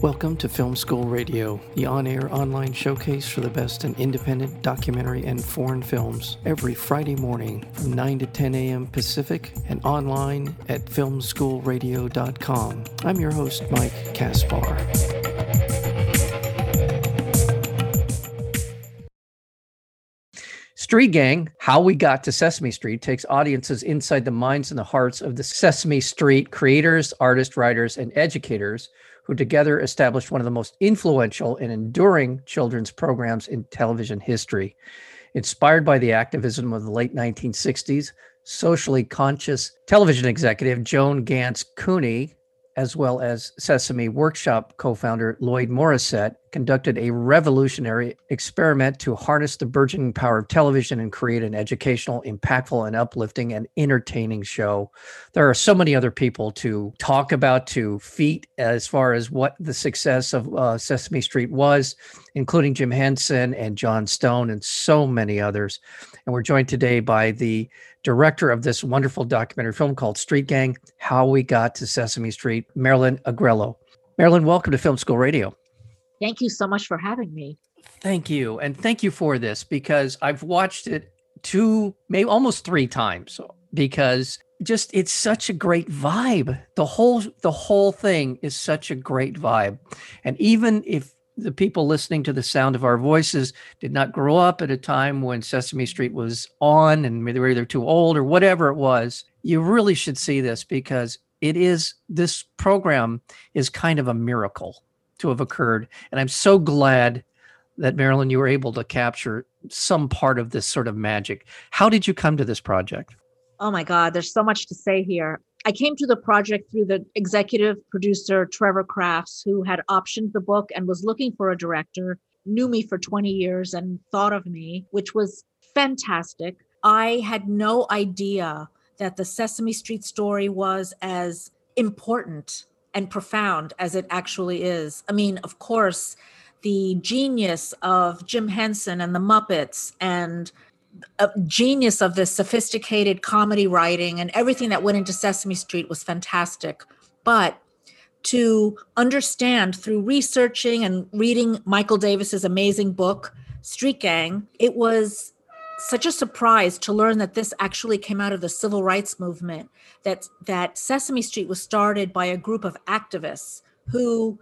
Welcome to Film School Radio, the on air online showcase for the best in independent documentary and foreign films, every Friday morning from 9 to 10 a.m. Pacific and online at filmschoolradio.com. I'm your host, Mike Kaspar. Street Gang, How We Got to Sesame Street, takes audiences inside the minds and the hearts of the Sesame Street creators, artists, writers, and educators who together established one of the most influential and enduring children's programs in television history. Inspired by the activism of the late 1960s, socially conscious television executive Joan Ganz Cooney as well as Sesame Workshop co founder Lloyd Morrisett, conducted a revolutionary experiment to harness the burgeoning power of television and create an educational, impactful, and uplifting and entertaining show. There are so many other people to talk about, to feat as far as what the success of uh, Sesame Street was, including Jim Henson and Jon Stone and so many others. And we're joined today by the director of this wonderful documentary film called Street Gang How We Got to Sesame Street, Marilyn Agrelo. Marilyn, welcome to Film School Radio. Thank you so much for having me. Thank you. And thank you for this because I've watched it two, maybe almost three times because just it's such a great vibe. The whole the whole thing is such a great vibe. And even if the people listening to the sound of our voices did not grow up at a time when Sesame Street was on and they were either too old or whatever it was, you really should see this because it is this program is kind of a miracle to have occurred. And I'm so glad that Marilyn, you were able to capture some part of this sort of magic. How did you come to this project? Oh my God, there's so much to say here. I came to the project through the executive producer, Trevor Crafts, who had optioned the book and was looking for a director, knew me for 20 years and thought of me, which was fantastic. I had no idea that the Sesame Street story was as important and profound as it actually is. I mean, of course, the genius of Jim Henson and the Muppets and a genius of this sophisticated comedy writing and everything that went into Sesame Street was fantastic. But to understand through researching and reading Michael Davis's amazing book, Street Gang, it was such a surprise to learn that this actually came out of the civil rights movement that that Sesame Street was started by a group of activists who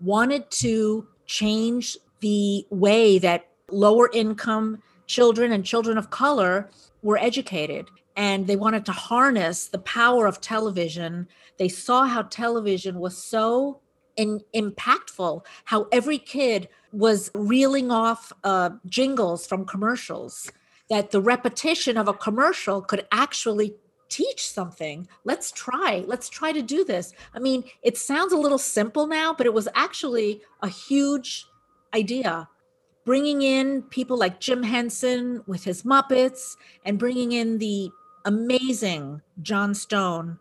wanted to change the way that lower income children and children of color were educated and they wanted to harness the power of television. They saw how television was so in, impactful, how every kid was reeling off uh, jingles from commercials, that the repetition of a commercial could actually teach something. Let's try. Let's try to do this. I mean, it sounds a little simple now, but it was actually a huge idea bringing in people like Jim Henson with his Muppets and bringing in the amazing Jon Stone,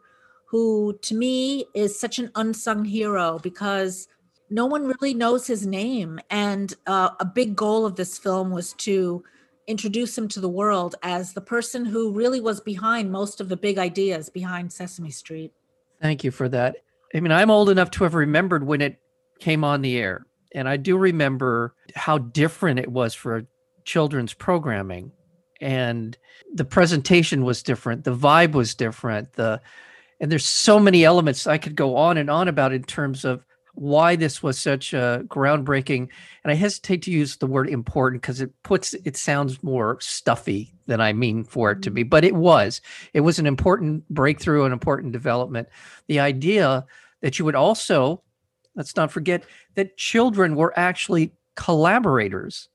who to me is such an unsung hero because no one really knows his name. And uh, a big goal of this film was to introduce him to the world as the person who really was behind most of the big ideas behind Sesame Street. Thank you for that. I mean, I'm old enough to have remembered when it came on the air. And I do remember how different it was for children's programming. And the presentation was different, the vibe was different, the and there's so many elements I could go on and on about in terms of why this was such a groundbreaking and i hesitate to use the word important because it puts it sounds more stuffy than i mean for it to be mm-hmm. but it was it was an important breakthrough an important development the idea that you would also let's not forget that children were actually collaborators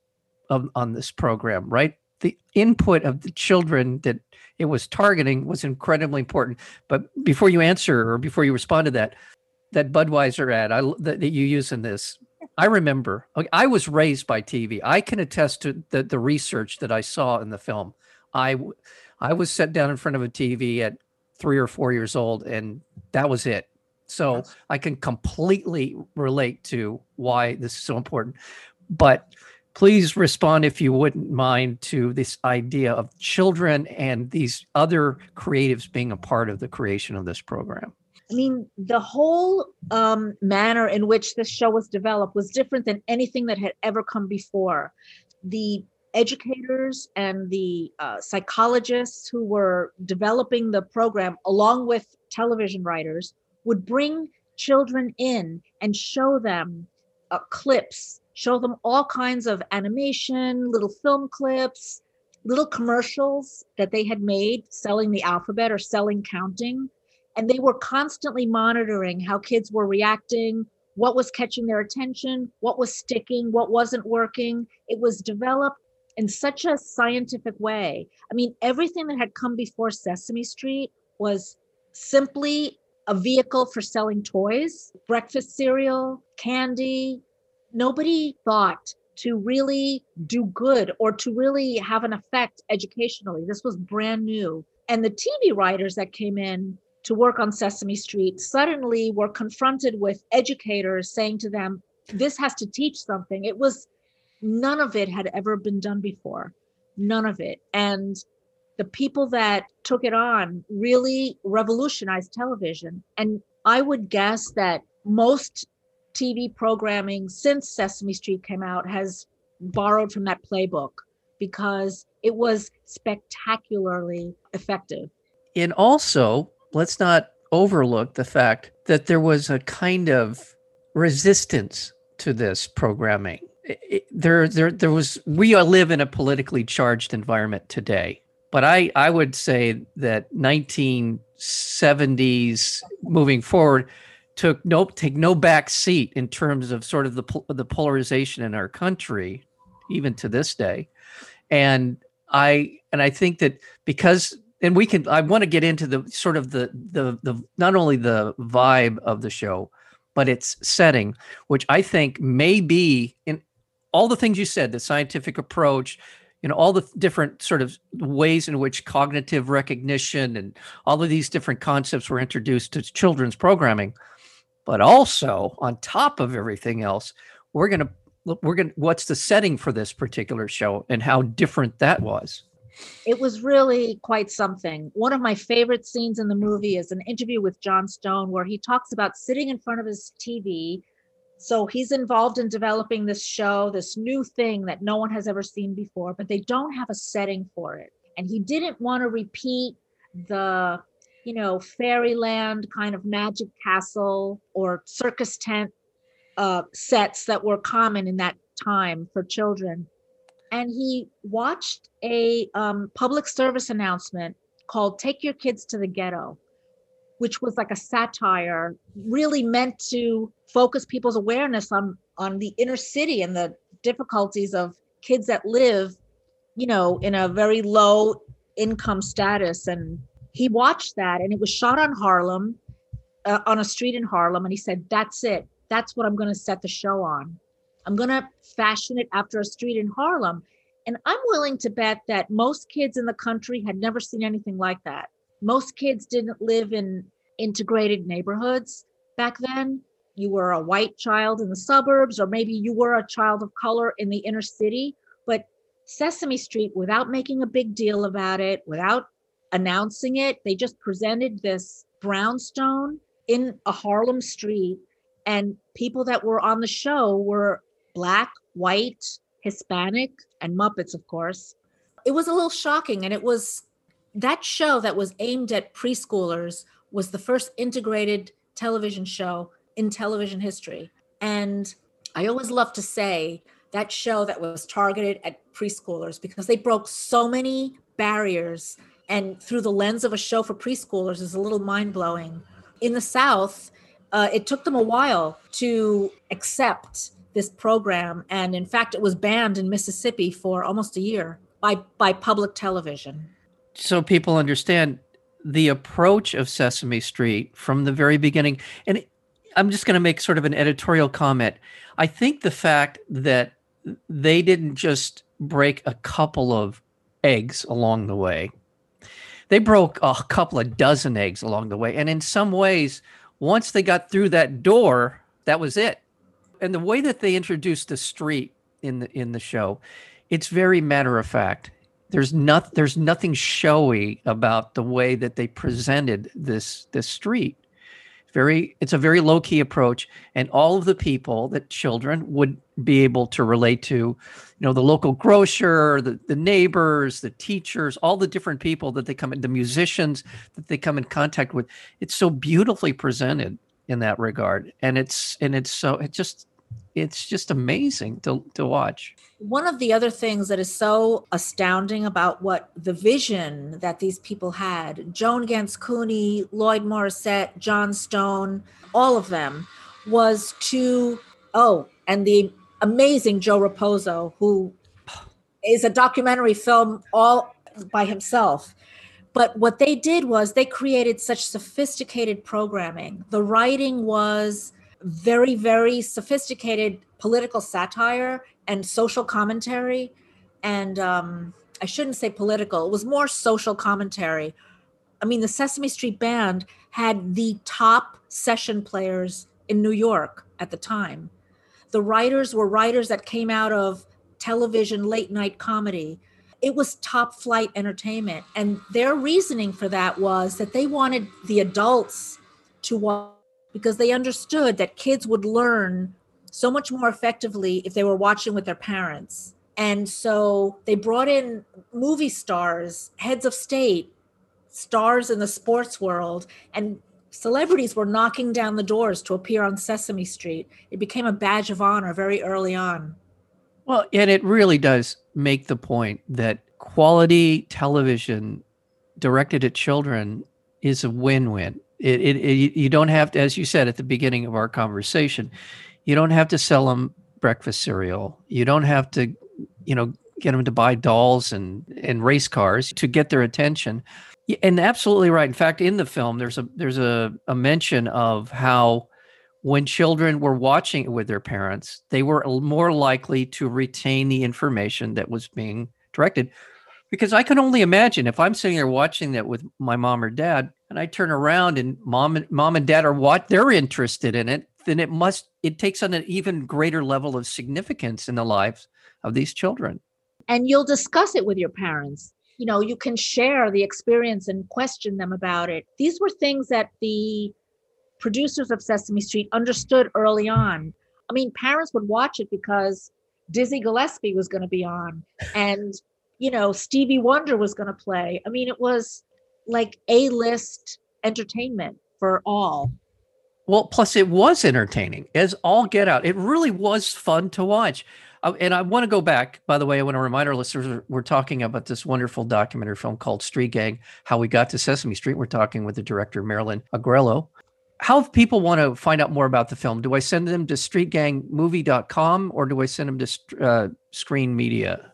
of, on this program, right? The input of the children that it was targeting was incredibly important. But before you answer or before you respond to that, that Budweiser ad I, that, that you use in this, I remember. I was raised by TV. I can attest to the, the research that I saw in the film. I I was set down in front of a TV at three or four years old, and that was it. So yes. I can completely relate to why this is so important. But please respond, if you wouldn't mind, to this idea of children and these other creatives being a part of the creation of this program. I mean, the whole um, manner in which this show was developed was different than anything that had ever come before. The educators and the uh, psychologists who were developing the program, along with television writers, would bring children in and show them uh, clips, show them all kinds of animation, little film clips, little commercials that they had made selling the alphabet or selling counting. And they were constantly monitoring how kids were reacting, what was catching their attention, what was sticking, what wasn't working. It was developed in such a scientific way. I mean, everything that had come before Sesame Street was simply a vehicle for selling toys, breakfast cereal, candy. Nobody thought to really do good or to really have an effect educationally. This was brand new. And the TV writers that came in to work on Sesame Street suddenly were confronted with educators saying to them, This has to teach something. It was none of it had ever been done before. None of it. And the people that took it on really revolutionized television. And I would guess that most TV programming since Sesame Street came out has borrowed from that playbook because it was spectacularly effective. And also, let's not overlook the fact that there was a kind of resistance to this programming. It, there, there, there was. We live in a politically charged environment today, but I, I would say that 1970s moving forward took no take no back seat in terms of sort of the the polarization in our country, even to this day, and I and I think that because and we can I want to get into the sort of the the the not only the vibe of the show, but its setting, which I think may be in all the things you said, the scientific approach, you know all the different sort of ways in which cognitive recognition and all of these different concepts were introduced to children's programming. But also on top of everything else we're going to we're going to what's the setting for this particular show and how different that was it was really quite something. One of my favorite scenes in the movie is an interview with Jon stone where he talks about sitting in front of his tv so he's involved in developing this show this new thing that no one has ever seen before but they don't have a setting for it. And he didn't want to repeat the you know, fairyland kind of magic castle or circus tent uh, sets that were common in that time for children. And he watched a um, public service announcement called Take Your Kids to the Ghetto, which was like a satire, really meant to focus people's awareness on, on the inner city and the difficulties of kids that live, you know, in a very low income status and he watched that and it was shot on Harlem, uh, on a street in Harlem. And he said, That's it. That's what I'm going to set the show on. I'm going to fashion it after a street in Harlem. And I'm willing to bet that most kids in the country had never seen anything like that. Most kids didn't live in integrated neighborhoods back then. You were a white child in the suburbs, or maybe you were a child of color in the inner city. But Sesame Street, without making a big deal about it, without announcing it. They just presented this brownstone in a Harlem street, and people that were on the show were black, white, Hispanic, and Muppets, of course. It was a little shocking, and it was that show that was aimed at preschoolers was the first integrated television show in television history. And I always love to say that show that was targeted at preschoolers because they broke so many barriers and through the lens of a show for preschoolers is a little mind blowing. In the South, uh, it took them a while to accept this program, and in fact, it was banned in Mississippi for almost a year by by public television. So people understand the approach of Sesame Street from the very beginning, and I'm just going to make sort of an editorial comment. I think the fact that they didn't just break a couple of eggs along the way they broke a couple of dozen eggs along the way. And in some ways, once they got through that door, that was it. And the way that they introduced the street in the in the show, it's very matter of fact. There's not there's nothing showy about the way that they presented this this street. very it's a very low key approach and all of the people that children would be able to relate to you know the local grocer the, the neighbors the teachers all the different people that they come in the musicians that they come in contact with it's so beautifully presented in that regard. And it's and it's so it just it's just amazing to to watch. One of the other things that is so astounding about what the vision that these people had joan ganz cooney lloyd morrisett jon stone all of them was to oh and the amazing joe raposo who is a documentary film all by himself but what they did was they created such sophisticated programming. The writing was very very sophisticated political satire and social commentary. And um, i shouldn't say political it was more social commentary. I mean the sesame street band had the top session players in new york at the time. The writers were writers that came out of television late night comedy it was top flight entertainment and their reasoning for that was that they wanted the adults to watch because they understood that kids would learn so much more effectively if they were watching with their parents. And so they brought in movie stars, heads of state, stars in the sports world, and celebrities were knocking down the doors to appear on Sesame Street. It became a badge of honor very early on. Well, and it really does make the point that quality television directed at children is a win win. It, it, it, you don't have to, as you said at the beginning of our conversation, you don't have to sell them breakfast cereal. You don't have to, you know, get them to buy dolls and and race cars to get their attention. And absolutely right. In fact, in the film, there's a there's a, a mention of how when children were watching it with their parents, they were more likely to retain the information that was being directed. Because I can only imagine if I'm sitting there watching that with my mom or dad, and I turn around and mom and mom and dad are what they're interested in it, then it must it takes on an even greater level of significance in the lives of these children. And you'll discuss it with your parents. You know, you can share the experience and question them about it. These were things that the producers of Sesame Street understood early on. I mean, parents would watch it because Dizzy Gillespie was going to be on and you know, Stevie Wonder was going to play. I mean, it was like a list entertainment for all. Well, plus it was entertaining as all get out. It really was fun to watch. Uh, and I want to go back, by the way, I want to remind our listeners we're talking about this wonderful documentary film called Street Gang How We Got to Sesame Street. We're talking with the director, Marilyn Agrelo. How if people want to find out more about the film, do I send them to streetgangmovie.com or do I send them to uh, Screen Media?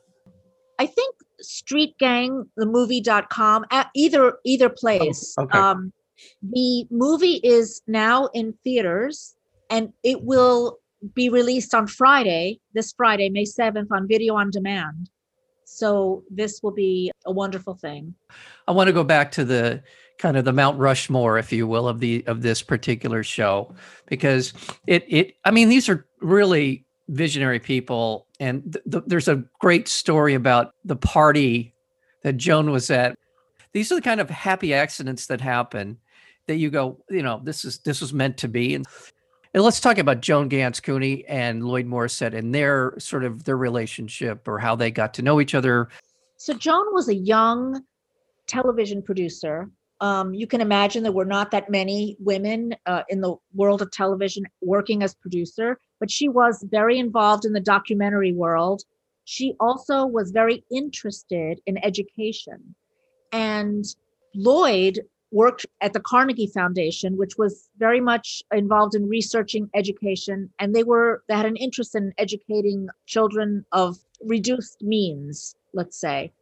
I think Street Gang, the movie.com, either either place. Oh, okay. Um, the movie is now in theaters and it will be released on Friday, this Friday, May 7th, on video on demand. So this will be a wonderful thing. I want to go back to the kind of the Mount Rushmore, if you will, of the of this particular show, because it it I mean these are really visionary people, and th- th- there's a great story about the party that Joan was at. These are the kind of happy accidents that happen that you go, you know, this is this was meant to be. And, and let's talk about Joan Ganz Cooney and Lloyd Morrisett and their sort of their relationship or how they got to know each other. So Joan was a young television producer. Um, you can imagine there were not that many women uh, in the world of television working as producer, but she was very involved in the documentary world. She also was very interested in education. And Lloyd worked at the Carnegie Foundation, which was very much involved in researching education, and they were they had an interest in educating children of reduced means, let's say.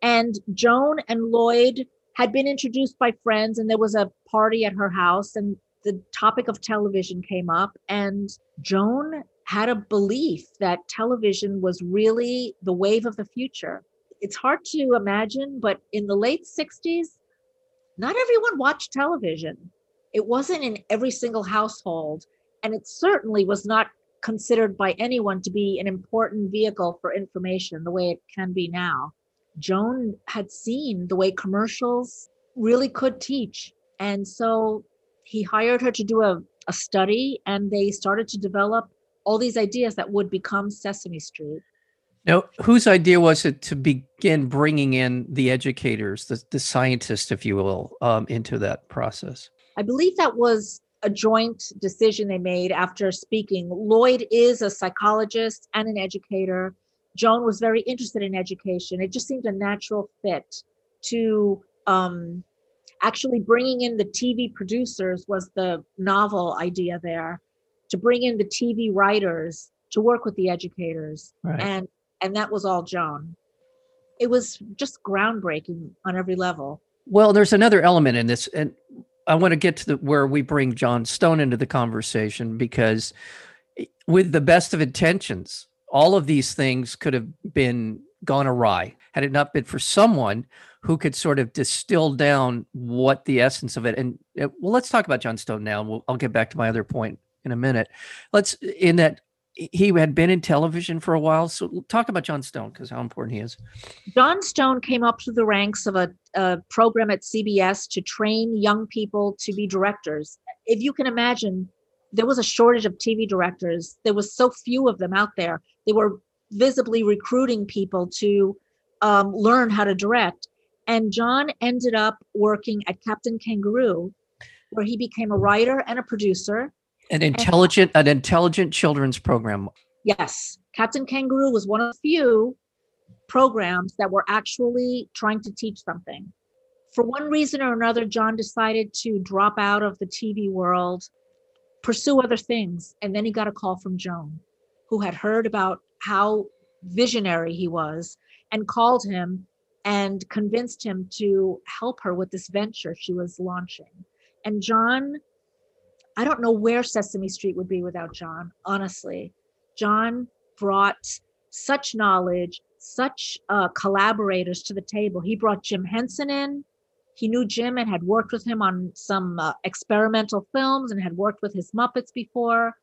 And Joan and Lloyd had been introduced by friends, and there was a party at her house, and the topic of television came up, and Joan had a belief that television was really the wave of the future. It's hard to imagine, but in the late 60s, not everyone watched television. It wasn't in every single household, and it certainly was not considered by anyone to be an important vehicle for information the way it can be now. Joan had seen the way commercials really could teach. And so he hired her to do a, a study and they started to develop all these ideas that would become Sesame Street. Now, whose idea was it to begin bringing in the educators, the, the scientists, if you will, um, into that process? I believe that was a joint decision they made after speaking. Lloyd is a psychologist and an educator. Joan was very interested in education. It just seemed a natural fit to um, actually bringing in the TV producers was the novel idea there to bring in the TV writers to work with the educators. Right. And and that was all Joan. It was just groundbreaking on every level. Well, there's another element in this, and I want to get to the where we bring Jon Stone into the conversation because, with the best of intentions, all of these things could have been gone awry had it not been for someone who could sort of distill down what the essence of it. And uh, well, let's talk about Jon Stone now. And we'll, I'll get back to my other point in a minute. Let's in that he had been in television for a while. So talk about Jon Stone because how important he is. Jon Stone came up through the ranks of a, a, program at CBS to train young people to be directors. If you can imagine, there was a shortage of TV directors. There was so few of them out there. They were visibly recruiting people to um, learn how to direct. And Jon ended up working at Captain Kangaroo, where he became a writer and a producer an intelligent, an intelligent children's program. Yes, Captain Kangaroo was one of the few programs that were actually trying to teach something. For one reason or another, Jon decided to drop out of the TV world, pursue other things, and then he got a call from Joan, who had heard about how visionary he was and called him and convinced him to help her with this venture she was launching. And Jon I don't know where Sesame Street would be without Jon, honestly. Jon brought such knowledge, such uh, collaborators to the table. He brought Jim Henson in. He knew Jim and had worked with him on some uh, experimental films and had worked with his Muppets before.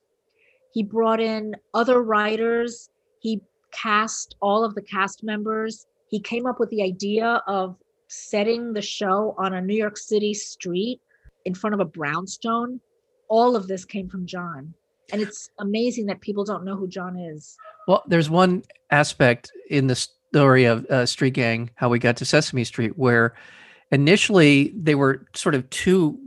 He brought in other writers. He cast all of the cast members. He came up with the idea of setting the show on a New York City street in front of a brownstone all of this came from Jon. And it's amazing that people don't know who Jon is. Well, there's one aspect in the story of uh, Street Gang, how we got to Sesame Street, where initially they were sort of two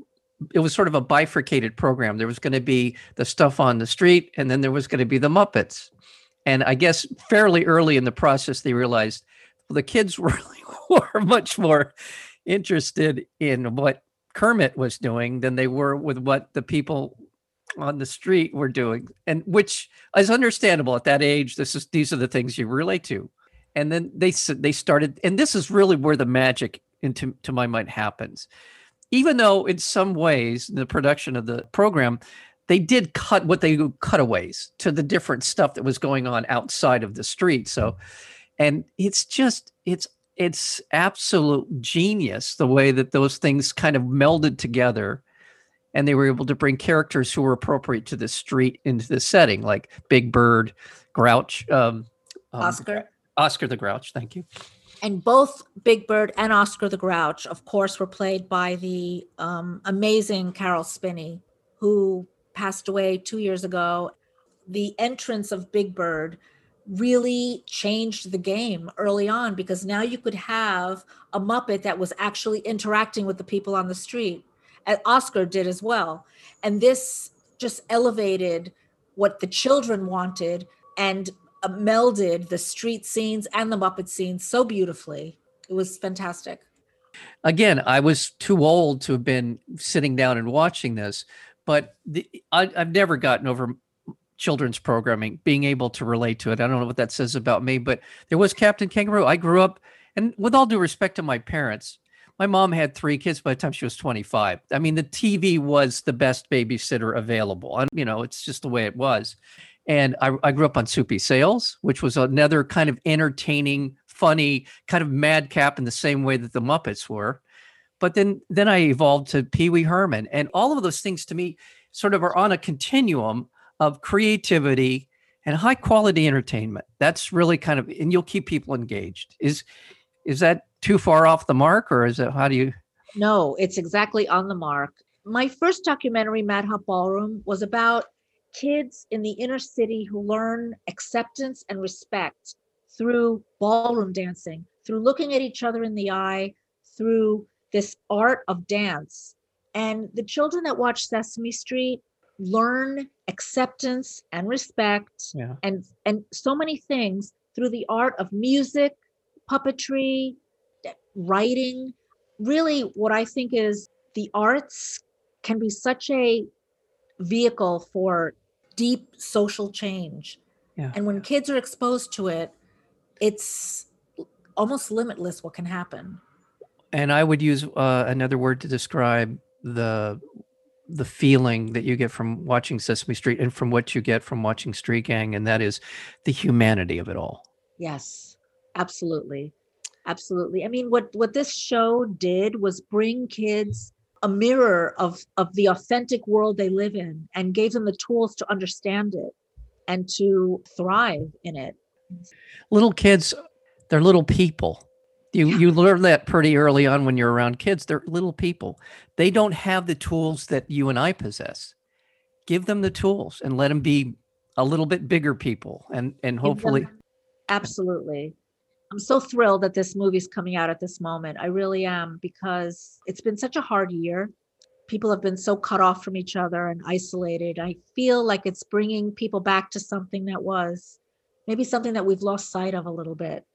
it was sort of a bifurcated program. There was going to be the stuff on the street, and then there was going to be the Muppets. And I guess fairly early in the process, they realized well, the kids really were much more interested in what Kermit was doing than they were with what the people on the street were doing, and which is understandable at that age. This is these are the things you relate to, and then they they started, and this is really where the magic into to my mind happens. Even though in some ways the production of the program, they did cut what they cutaways to the different stuff that was going on outside of the street. So, and it's just it's it's absolute genius the way that those things kind of melded together and they were able to bring characters who were appropriate to the street into the setting like big bird grouch um, um, oscar oscar the grouch thank you and both big bird and oscar the grouch of course were played by the um, amazing Caroll spinney who passed away two years ago the entrance of big bird really changed the game early on because now you could have a Muppet that was actually interacting with the people on the street. And Oscar did as well. And this just elevated what the children wanted and Uh, melded the street scenes and the Muppet scenes so beautifully. It was fantastic. Again, I was too old to have been sitting down and watching this, but the, I, I've never gotten over children's programming, being able to relate to it. I don't know what that says about me, but there was Captain Kangaroo. I grew up, and with all due respect to my parents, my mom had three kids by the time she was 25. I mean, the TV was the best babysitter available. And, you know, it's just the way it was. And I, I grew up on Soupy Sales, which was another kind of entertaining, funny, kind of madcap in the same way that the Muppets were. But then, then I evolved to Pee Wee Herman, and all of those things to me sort of are on a continuum of creativity and high quality entertainment. That's really kind of, and you'll keep people engaged. Is is that too far off the mark, or is it? How do you? No, it's exactly on the mark. my first documentary, Mad Hot Ballroom, was about kids in the inner city who learn acceptance and respect through ballroom dancing, through looking at each other in the eye, through this art of dance. And the children that watch Sesame Street learn acceptance and respect Yeah. and and so many things through the art of music, puppetry, writing. Really what I think is the arts can be such a vehicle for deep social change. Yeah. And when kids are exposed to it, it's almost limitless what can happen. And I would use uh, another word to describe the the feeling that you get from watching Sesame Street and from what you get from watching Street Gang, and that is the humanity of it all. Yes, absolutely. Absolutely. I mean, what what this show did was bring kids a mirror of of the authentic world they live in and gave them the tools to understand it and to thrive in it. Little kids, they're little people. You Yeah. you learn that pretty early on when you're around kids. They're little people. They don't have the tools that you and I possess. Give them the tools and let them be a little bit bigger people, and and hopefully, absolutely. I'm so thrilled that this movie's coming out at this moment. I really am because it's been such a hard year. People have been so cut off from each other and isolated. I feel like it's bringing people back to something that was maybe something that we've lost sight of a little bit.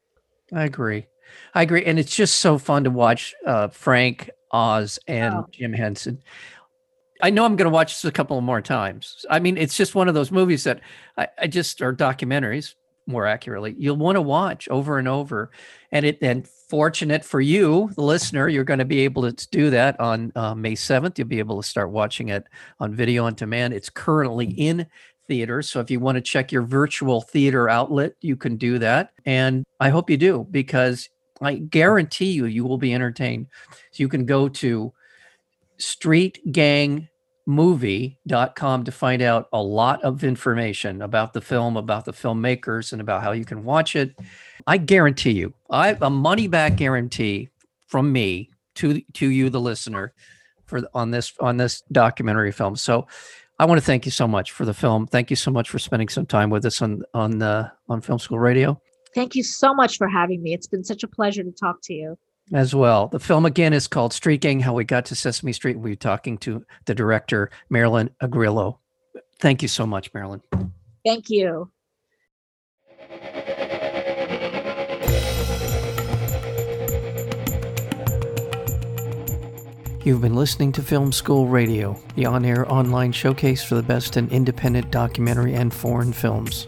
I agree. I agree, and it's just so fun to watch uh, Frank Oz and Oh. Jim Henson. I know I'm going to watch this a couple more times. I mean, it's just one of those movies that I, I just or documentaries, more accurately, you'll want to watch over and over. And it and fortunate for you, the listener, you're going to be able to do that on uh, May 7th. You'll be able to start watching it on video on demand. It's currently in theaters, so if you want to check your virtual theater outlet, you can do that. And I hope you do because I guarantee you, you will be entertained. So you can go to streetgangmovie.com to find out a lot of information about the film, about the filmmakers, and about how you can watch it. I guarantee you, I have a money back guarantee from me to to you, the listener, for on this on this documentary film. So I want to thank you so much for the film. Thank you so much for spending some time with us on on uh, on Film School Radio. Thank you so much for having me. It's been such a pleasure to talk to you. As well. The film again is called Street Gang How We Got to Sesame Street. We're talking to the director, Marilyn Agrelo. Thank you so much, Marilyn. Thank you. You've been listening to Film School Radio, the on air online showcase for the best in independent documentary and foreign films.